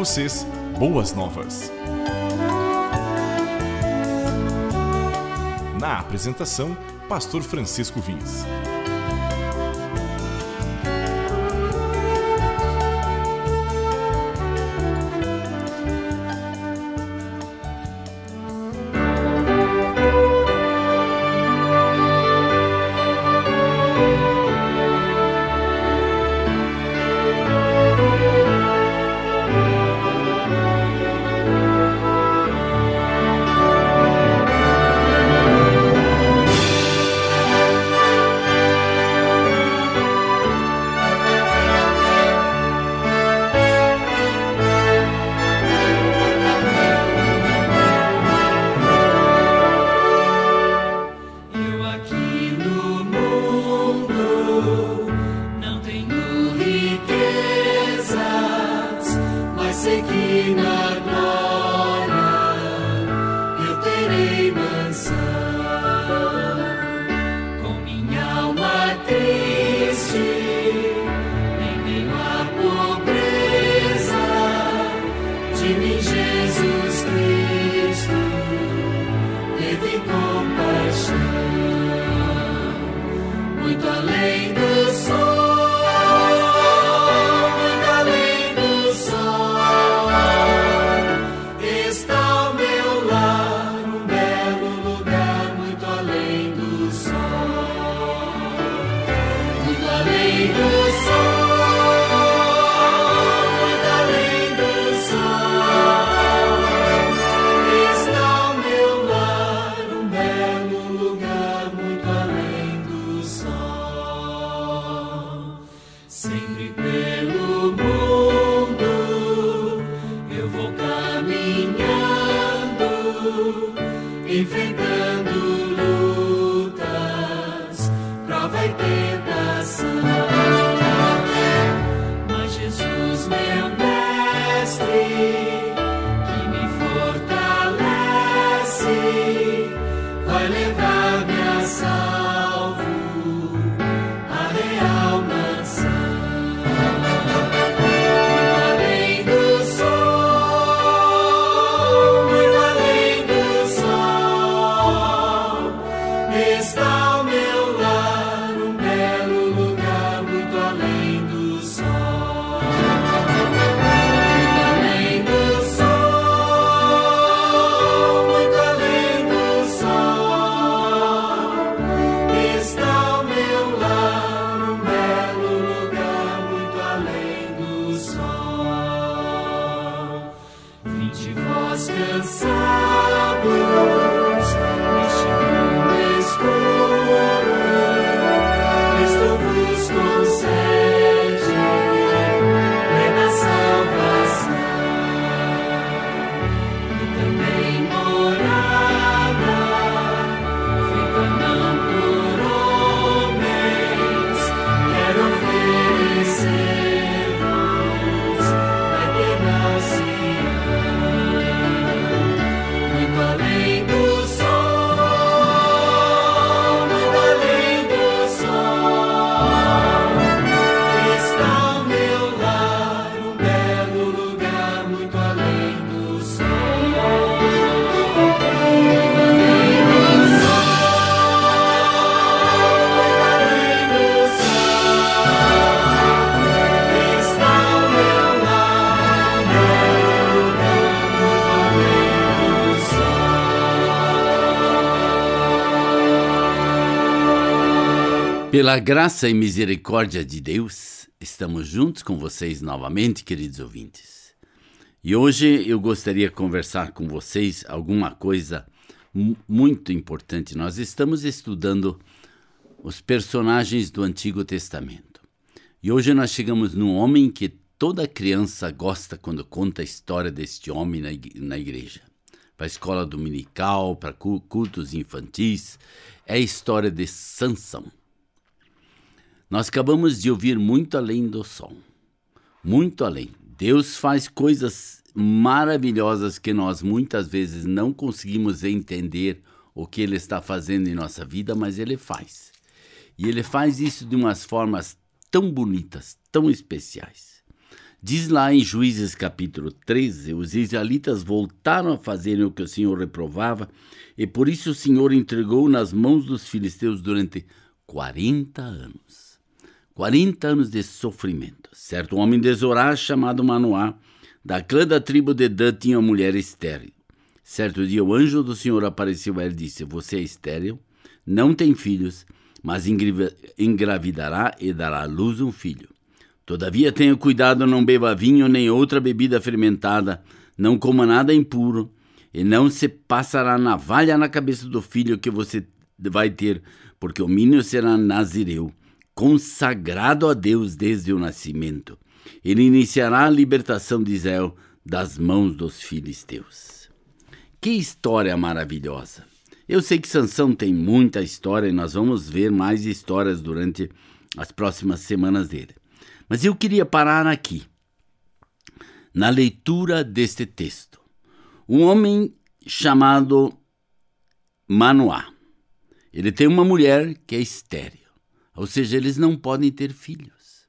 vocês boas novas. Na apresentação, Pastor Francisco Vins. teve compaixão, muito além do Pela graça e misericórdia de Deus, estamos juntos com vocês novamente, queridos ouvintes. E hoje eu gostaria de conversar com vocês alguma coisa muito importante. Nós estamos estudando os personagens do Antigo Testamento. E hoje nós chegamos num homem que toda criança gosta quando conta a história deste homem na igreja. Para a escola dominical, para cultos infantis, é a história de Sansão. Nós acabamos de ouvir muito além do som. Muito além. Deus faz coisas maravilhosas que nós muitas vezes não conseguimos entender o que Ele está fazendo em nossa vida, mas Ele faz. E Ele faz isso de umas formas tão bonitas, tão especiais. Diz lá em Juízes capítulo 13: os israelitas voltaram a fazerem o que o Senhor reprovava, e por isso o Senhor entregou nas mãos dos filisteus durante 40 anos. 40 anos de sofrimento. Certo homem de Zorá, chamado Manoá, da clã da tribo de Dan, tinha uma mulher estéril. Certo dia o anjo do Senhor apareceu a ele e disse: Você é estéril, não tem filhos, mas engravidará e dará à luz um filho. Todavia tenha cuidado, não beba vinho nem outra bebida fermentada, não coma nada impuro, e não se passará navalha na cabeça do filho que você vai ter, porque o menino será nazireu, consagrado a Deus desde o nascimento. Ele iniciará a libertação de Israel das mãos dos filisteus. Que história maravilhosa! Eu sei que Sansão tem muita história e nós vamos ver mais histórias durante as próximas semanas dele. Mas eu queria parar aqui, na leitura deste texto. Um homem chamado Manoá. Ele tem uma mulher que é estéril, ou seja, eles não podem ter filhos.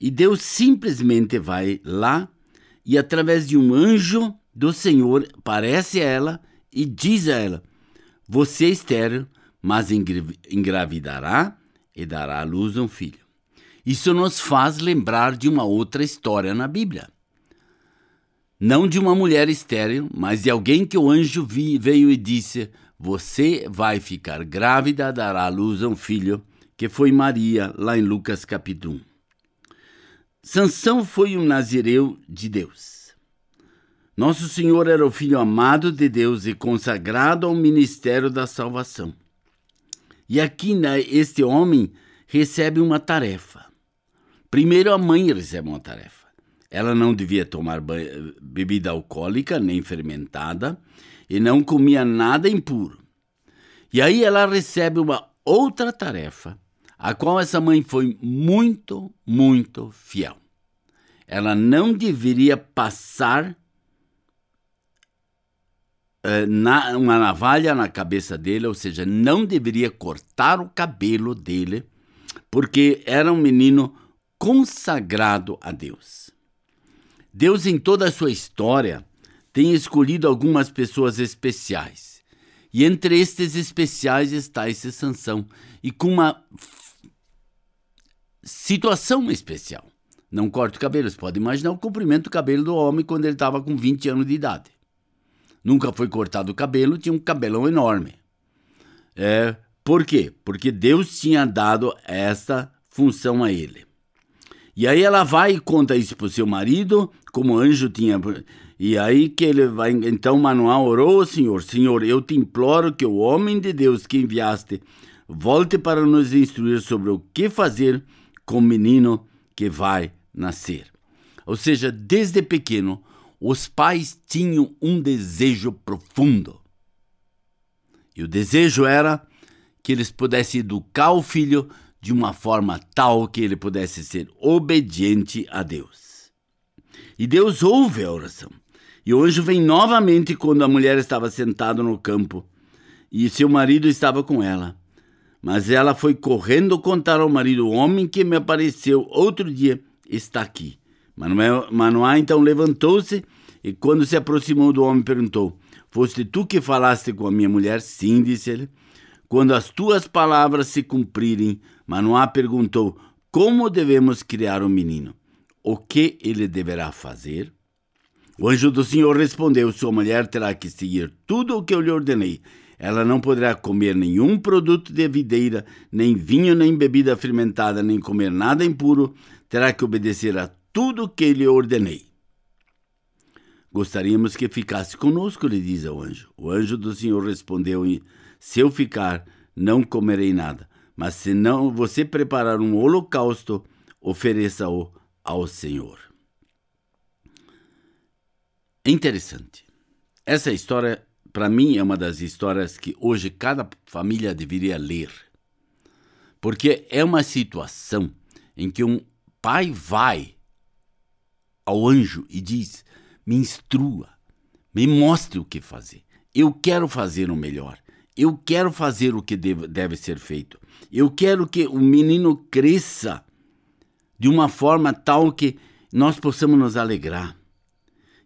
E Deus simplesmente vai lá e, através de um anjo, do Senhor parece a ela e diz a ela: Você é estéril, mas engravidará e dará à luz um filho. Isso nos faz lembrar de uma outra história na Bíblia. Não de uma mulher estéril, mas de alguém que o anjo veio e disse: Você vai ficar grávida, dará à luz um filho, que foi Maria, lá em Lucas capítulo 1. Sansão foi um nazireu de Deus. Nosso Senhor era o Filho amado de Deus e consagrado ao ministério da salvação. E aqui né, este homem recebe uma tarefa. Primeiro, a mãe recebe uma tarefa. Ela não devia tomar bebida alcoólica nem fermentada e não comia nada impuro. E aí ela recebe uma outra tarefa, a qual essa mãe foi muito, muito fiel. Ela não deveria passar eh, na, uma navalha na cabeça dele, ou seja, não deveria cortar o cabelo dele, porque era um menino consagrado a Deus. Deus, em toda a sua história, tem escolhido algumas pessoas especiais. E entre estes especiais está esse Sansão, e com uma situação especial. Não corta o cabelo, você pode imaginar o comprimento do cabelo do homem quando ele estava com 20 anos de idade nunca foi cortado o cabelo, tinha um cabelão enorme. É, por quê? Porque Deus tinha dado essa função a ele. E aí ela vai e conta isso para o seu marido, como anjo tinha. E aí que ele vai. Então Manuel orou ao Senhor: Senhor, eu te imploro que o homem de Deus que enviaste volte para nos instruir sobre o que fazer com o menino que vai nascer. Ou seja, desde pequeno, os pais tinham um desejo profundo. E o desejo era que eles pudessem educar o filho de uma forma tal que ele pudesse ser obediente a Deus. E Deus ouve a oração. E o anjo vem novamente quando a mulher estava sentada no campo e seu marido estava com ela. Mas ela foi correndo contar ao marido: O homem que me apareceu outro dia está aqui. Manoá então levantou-se e quando se aproximou do homem, perguntou: Foste tu que falaste com a minha mulher? Sim, disse ele. Quando as tuas palavras se cumprirem, Manoá perguntou: Como devemos criar o um menino? O que ele deverá fazer? O anjo do Senhor respondeu: Sua mulher terá que seguir tudo o que eu lhe ordenei. Ela não poderá comer nenhum produto de videira, nem vinho, nem bebida fermentada, nem comer nada impuro. Terá que obedecer a tudo que lhe ordenei. Gostaríamos que ficasse conosco, lhe diz o anjo. O anjo do Senhor respondeu: Se eu ficar, não comerei nada. Mas se não você preparar um holocausto, ofereça-o ao Senhor. É interessante. Essa história, para mim, é uma das histórias que hoje cada família deveria ler. Porque é uma situação em que um pai vai ao anjo e diz: me instrua, me mostre o que fazer. Eu quero fazer o melhor. Eu quero fazer o que deve, deve ser feito. Eu quero que o menino cresça de uma forma tal que nós possamos nos alegrar.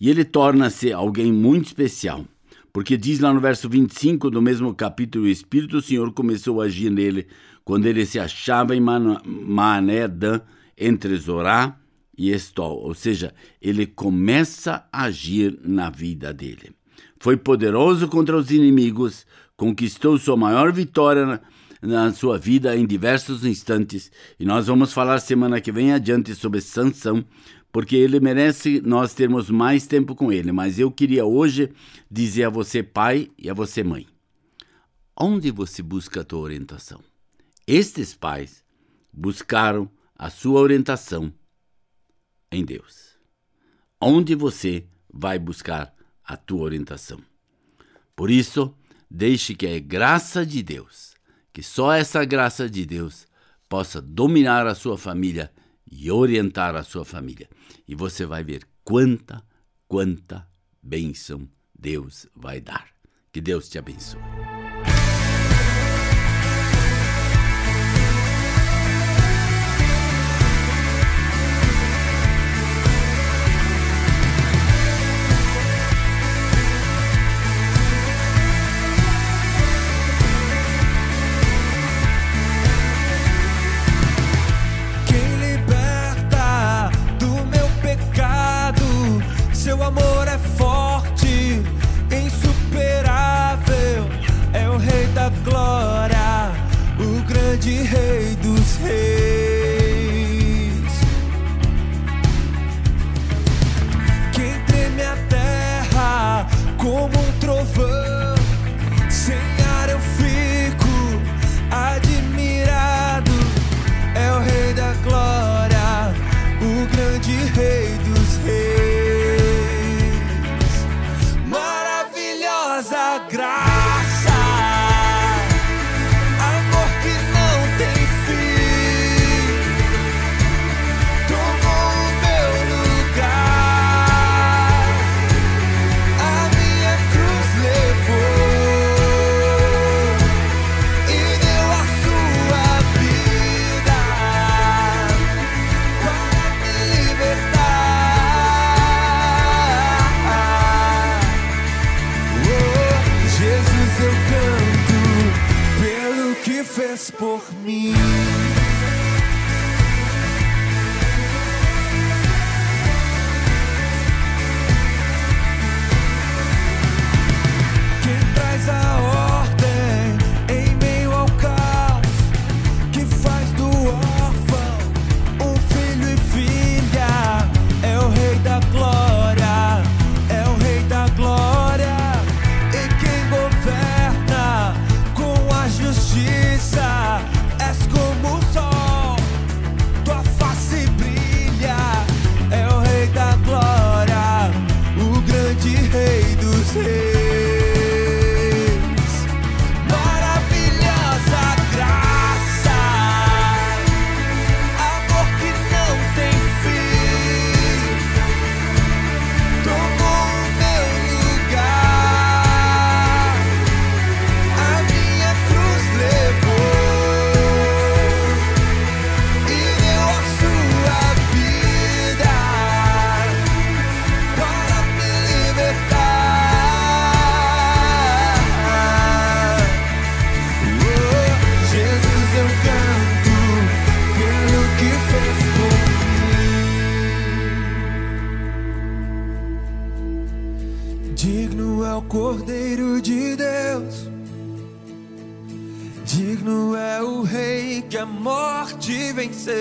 E ele torna-se alguém muito especial, porque diz lá no verso 25 do mesmo capítulo: O Espírito do Senhor começou a agir nele quando ele se achava em Manedã, entre Zorá e Estol. Ou seja, ele começa a agir na vida dele. Foi poderoso contra os inimigos, conquistou sua maior vitória na, na sua vida em diversos instantes. E nós vamos falar semana que vem adiante sobre Sansão, porque ele merece nós termos mais tempo com ele. Mas eu queria hoje dizer a você, pai, e a você, mãe: onde você busca a tua orientação? Estes pais buscaram a sua orientação em Deus. Onde você vai buscar a tua orientação? Por isso, deixe que a graça de Deus, que só essa graça de Deus possa dominar a sua família e orientar a sua família. E você vai ver quanta, quanta bênção Deus vai dar. Que Deus te abençoe.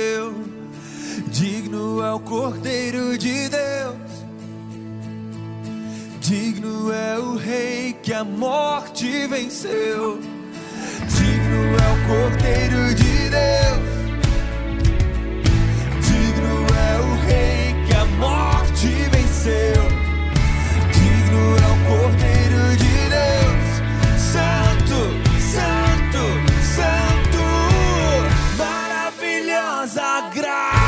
teu. Digno é o Cordeiro de Deus. Digno é o Rei que a morte venceu. Digno é o Cordeiro de Deus. Digno é o Rei que a morte venceu. consagrado.